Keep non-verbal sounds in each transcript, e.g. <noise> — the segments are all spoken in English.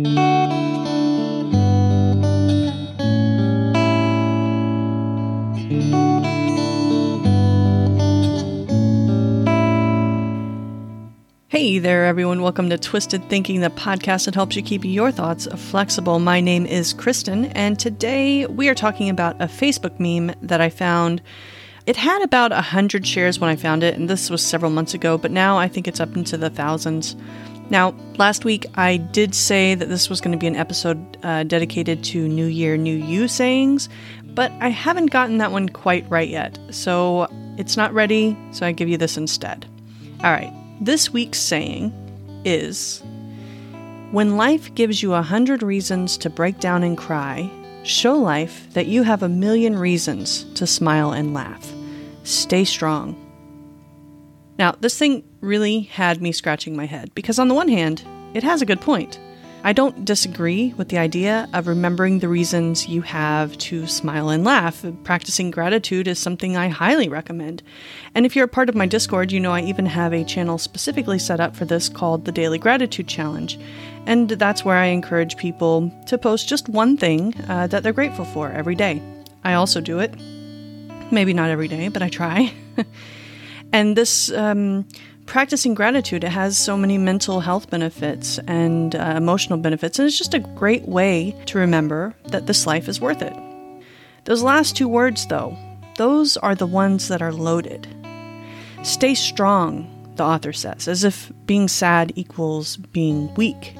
Hey there, everyone. Welcome to Twisted Thinking, the podcast that helps you keep your thoughts flexible. My name is Kristin, and today we are talking about a Facebook meme that I found. It had about 100 shares when I found it, and this was several months ago, but now I think it's up into the thousands. Now, last week I did say that this was going to be an episode uh, dedicated to New Year, New You sayings, but I haven't gotten that one quite right yet, so it's not ready, so I give you this instead. All right. This week's saying is When life gives you a hundred reasons to break down and cry, show life that you have a million reasons to smile and laugh. Stay strong. Now, this thing really had me scratching my head because, on the one hand, it has a good point. I don't disagree with the idea of remembering the reasons you have to smile and laugh. Practicing gratitude is something I highly recommend. And if you're a part of my Discord, you know I even have a channel specifically set up for this called the Daily Gratitude Challenge. And that's where I encourage people to post just one thing uh, that they're grateful for every day. I also do it. Maybe not every day, but I try. <laughs> and this. Um, practicing gratitude, it has so many mental health benefits and uh, emotional benefits, and it's just a great way to remember that this life is worth it. Those last two words, though, those are the ones that are loaded. Stay strong, the author says, as if being sad equals being weak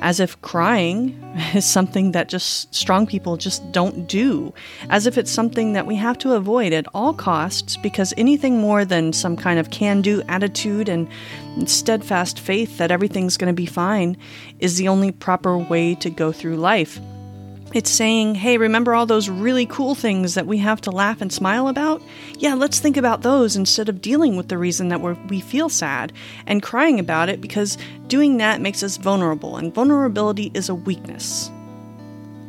as if crying <laughs> is something that just strong people just don't do, as if it's something that we have to avoid at all costs because anything more than some kind of can do attitude and steadfast faith that everything's going to be fine is the only proper way to go through life. It's saying, hey, remember all those really cool things that we have to laugh and smile about? Yeah, let's think about those instead of dealing with the reason that we feel sad and crying about it because doing that makes us vulnerable, and vulnerability is a weakness.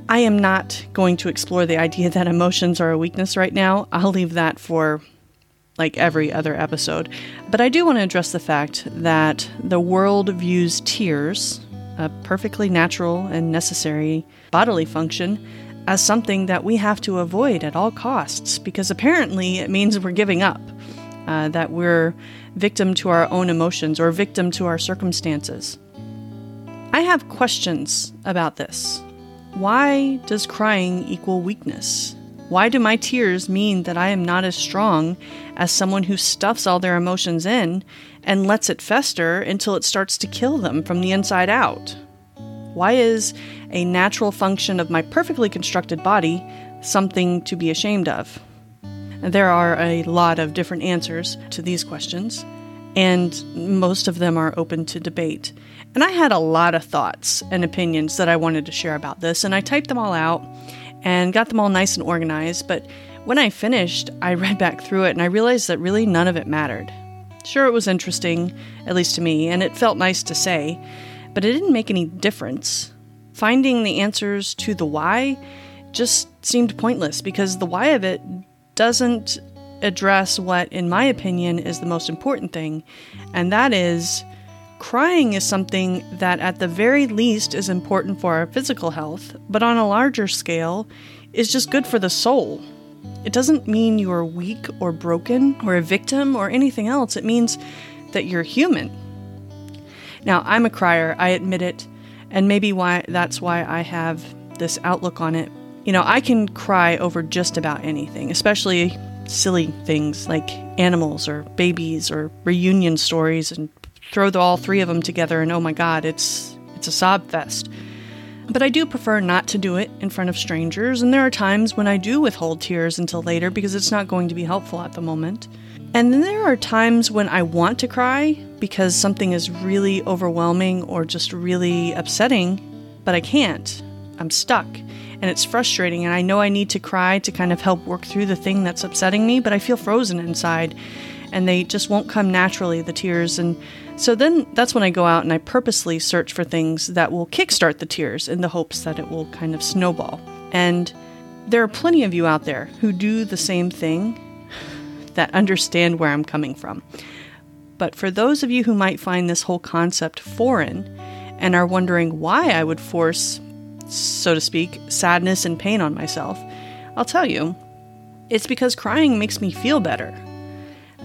I am not going to explore the idea that emotions are a weakness right now. I'll leave that for like every other episode. But I do want to address the fact that the world views tears a perfectly natural and necessary bodily function, as something that we have to avoid at all costs because apparently it means we're giving up, uh, that we're victim to our own emotions or victim to our circumstances. I have questions about this. Why does crying equal weakness? Why do my tears mean that I am not as strong as someone who stuffs all their emotions in and lets it fester until it starts to kill them from the inside out? Why is a natural function of my perfectly constructed body something to be ashamed of? There are a lot of different answers to these questions, and most of them are open to debate. And I had a lot of thoughts and opinions that I wanted to share about this, and I typed them all out and got them all nice and organized. But when I finished, I <laughs> read back through it and I realized that really none of it mattered. Sure, it was interesting, at least to me, and it felt nice to say, but it didn't make any difference. Finding the answers to the why just seemed pointless because the why of it doesn't address what, in my opinion, is the most important thing, and that is Crying is something that, at the very least, is important for our physical health, but on a larger scale, is just good for the soul. It doesn't mean you are weak or broken or a victim or anything else. It means that you're human. Now, I'm a crier, I admit it, and maybe why that's why I have this outlook on it. You know, I can cry over just about anything, especially silly things like animals or babies or reunion stories and throw the, all three of them together and oh my god, it's it's a sob fest. But I do prefer not to do it in front of strangers, and there are times when I do withhold tears until later because it's not going to be helpful at the moment. And then there are times when I want to cry because something is really overwhelming or just really upsetting, but I can't. I'm stuck. And it's frustrating, and I know I need to cry to kind of help work through the thing that's upsetting me, but I feel frozen inside and they just won't come naturally, the tears. And so then that's when I go out and I purposely search for things that will kickstart the tears in the hopes that it will kind of snowball. And there are plenty of you out there who do the same thing <sighs> that understand where I'm coming from. But for those of you who might find this whole concept foreign and are wondering why I would force, so to speak, sadness and pain on myself, I'll tell you, it's because crying makes me feel better.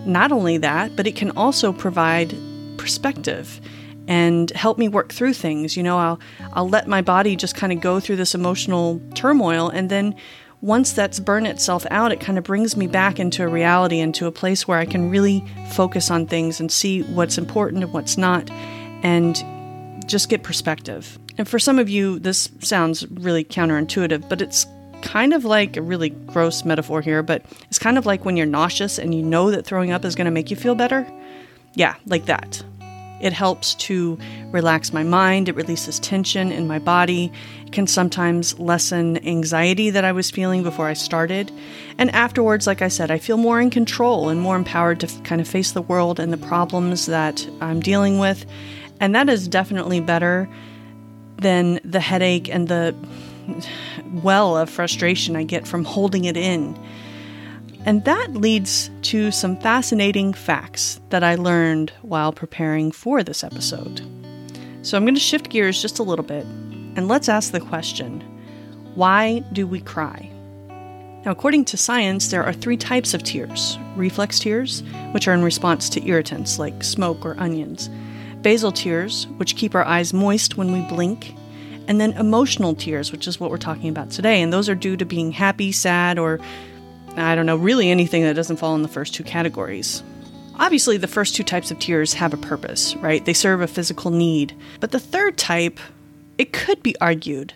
Not only that, but it can also provide perspective and help me work through things. You know, I'll I'll let my body just kind of go through this emotional turmoil and then once that's burned itself out, it kind of brings me back into a reality, into a place where I can really focus on things and see what's important and what's not, and just get perspective. And for some of you, this sounds really counterintuitive, but it's kind of like a really gross metaphor here, but it's kind of like when you're nauseous and you know that throwing up is going to make you feel better. Yeah, like that. It helps to relax my mind, it releases tension in my body. It can sometimes lessen anxiety that I was feeling before I started. And afterwards, like I said, I feel more in control and more empowered to kind of face the world and the problems that I'm dealing with. And that is definitely better than the headache and the well of frustration I get from holding it in. And that leads to some fascinating facts that I learned while preparing for this episode. So I'm going to shift gears just a little bit and let's ask the question why do we cry? Now, according to science, there are three types of tears reflex tears, which are in response to irritants like smoke or onions, basal tears, which keep our eyes moist when we blink, and then emotional tears, which is what we're talking about today. And those are due to being happy, sad, or I don't know, really anything that doesn't fall in the first two categories. Obviously, the first two types of tears have a purpose, right? They serve a physical need. But the third type, it could be argued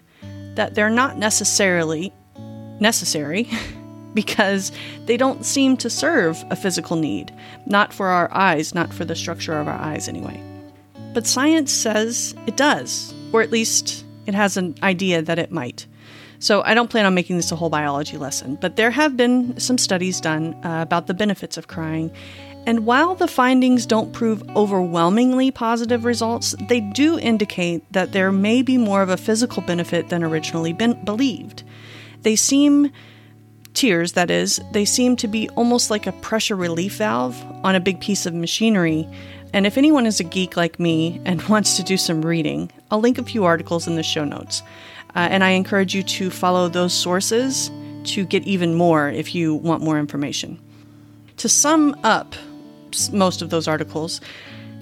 that they're not necessarily necessary <laughs> because they don't seem to serve a physical need. Not for our eyes, not for the structure of our eyes, anyway. But science says it does, or at least it has an idea that it might. So I don't plan on making this a whole biology lesson, but there have been some studies done uh, about the benefits of crying. And while the findings don't prove overwhelmingly positive results, they do indicate that there may be more of a physical benefit than originally believed. They seem tears, that is, they seem to be almost like a pressure relief valve on a big piece of machinery. And if anyone is a geek like me and <laughs> wants to do some reading, I'll link a few articles in the show notes. Uh, and I encourage you to follow those sources to get even more if you want more information. To sum up most of those articles,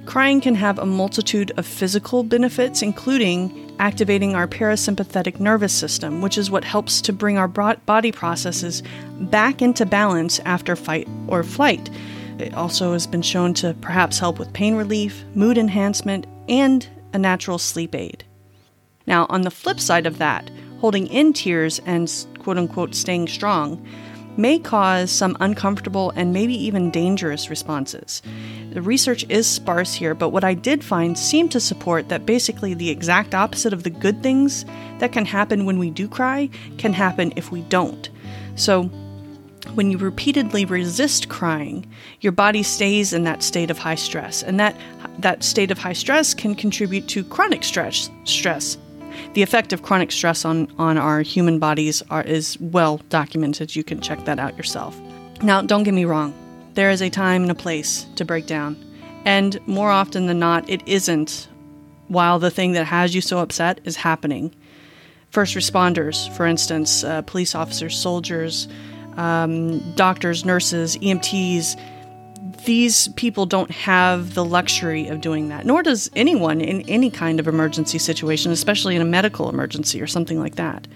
crying can have a multitude of physical benefits, including activating our parasympathetic nervous system, which is what helps to bring our body processes back into balance after fight or flight. It also has been shown to perhaps help with pain relief, mood enhancement, and a natural sleep aid. Now, on the flip side of that, holding in tears and quote unquote staying strong may cause some uncomfortable and maybe even dangerous responses. The research is sparse here, but what I did find seemed to support that basically the exact opposite of the good things that can happen when we do cry can happen if we don't. So, when you repeatedly resist crying, your body stays in that state of high stress, and that that state of high stress can contribute to chronic stress, stress the effect of chronic stress on, on our human bodies are, is well documented. You can check that out yourself. Now, don't get me wrong, there is a time and a place to break down. And more often than not, it isn't while the thing that has you so upset is happening. First responders, for instance, uh, police officers, soldiers, um, doctors, nurses, EMTs, these people don't have the luxury of doing that, nor does anyone in any kind of emergency situation, especially in a medical emergency or something like that.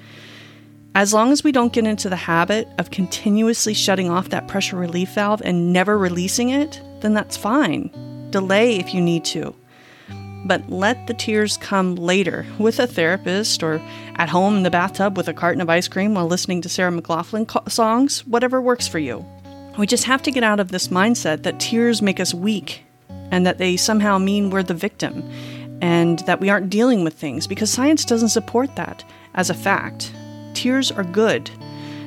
As long as we don't get into the habit of continuously shutting off that pressure relief valve and never releasing it, then that's fine. Delay if you need to. But let the tears come later with a therapist or at home in the bathtub with a carton of ice cream while listening to Sarah McLachlan songs, whatever works for you. We just have to get out of this mindset that tears make us weak and that they somehow mean we're the victim and that we aren't dealing with things because science doesn't support that as a fact. Tears are good,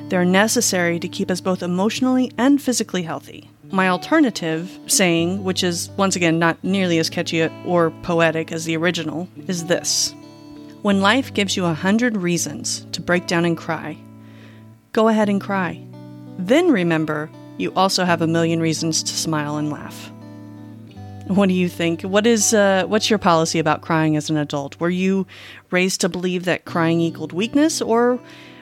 they're necessary to keep us both emotionally and physically healthy. My alternative saying, which is once again not nearly as catchy or poetic as the original, is this When life gives you a hundred reasons to break down and cry, go ahead and cry. Then remember you also have a million reasons to smile and laugh. What do you think? What is uh, what's your policy about crying as an adult? Were you raised to believe that crying equaled weakness, or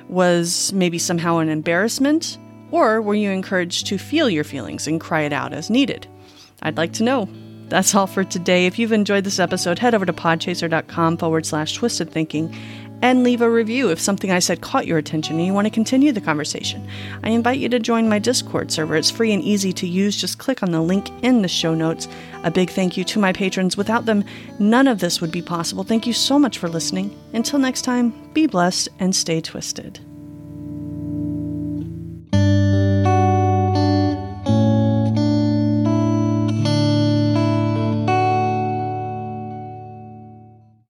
was maybe somehow an embarrassment? Or were you encouraged to feel your feelings and cry it out as needed? I'd like to know. That's all for today. If you've enjoyed this episode, head over to podchaser.com forward slash twisted thinking and leave a review if something I said caught your attention and you want to continue the conversation. I invite you to join my Discord server. It's free and easy to use. Just click on the link in the show notes. A big thank you to my patrons. Without them, none of this would be possible. Thank you so much for listening. Until next time, be blessed and stay twisted.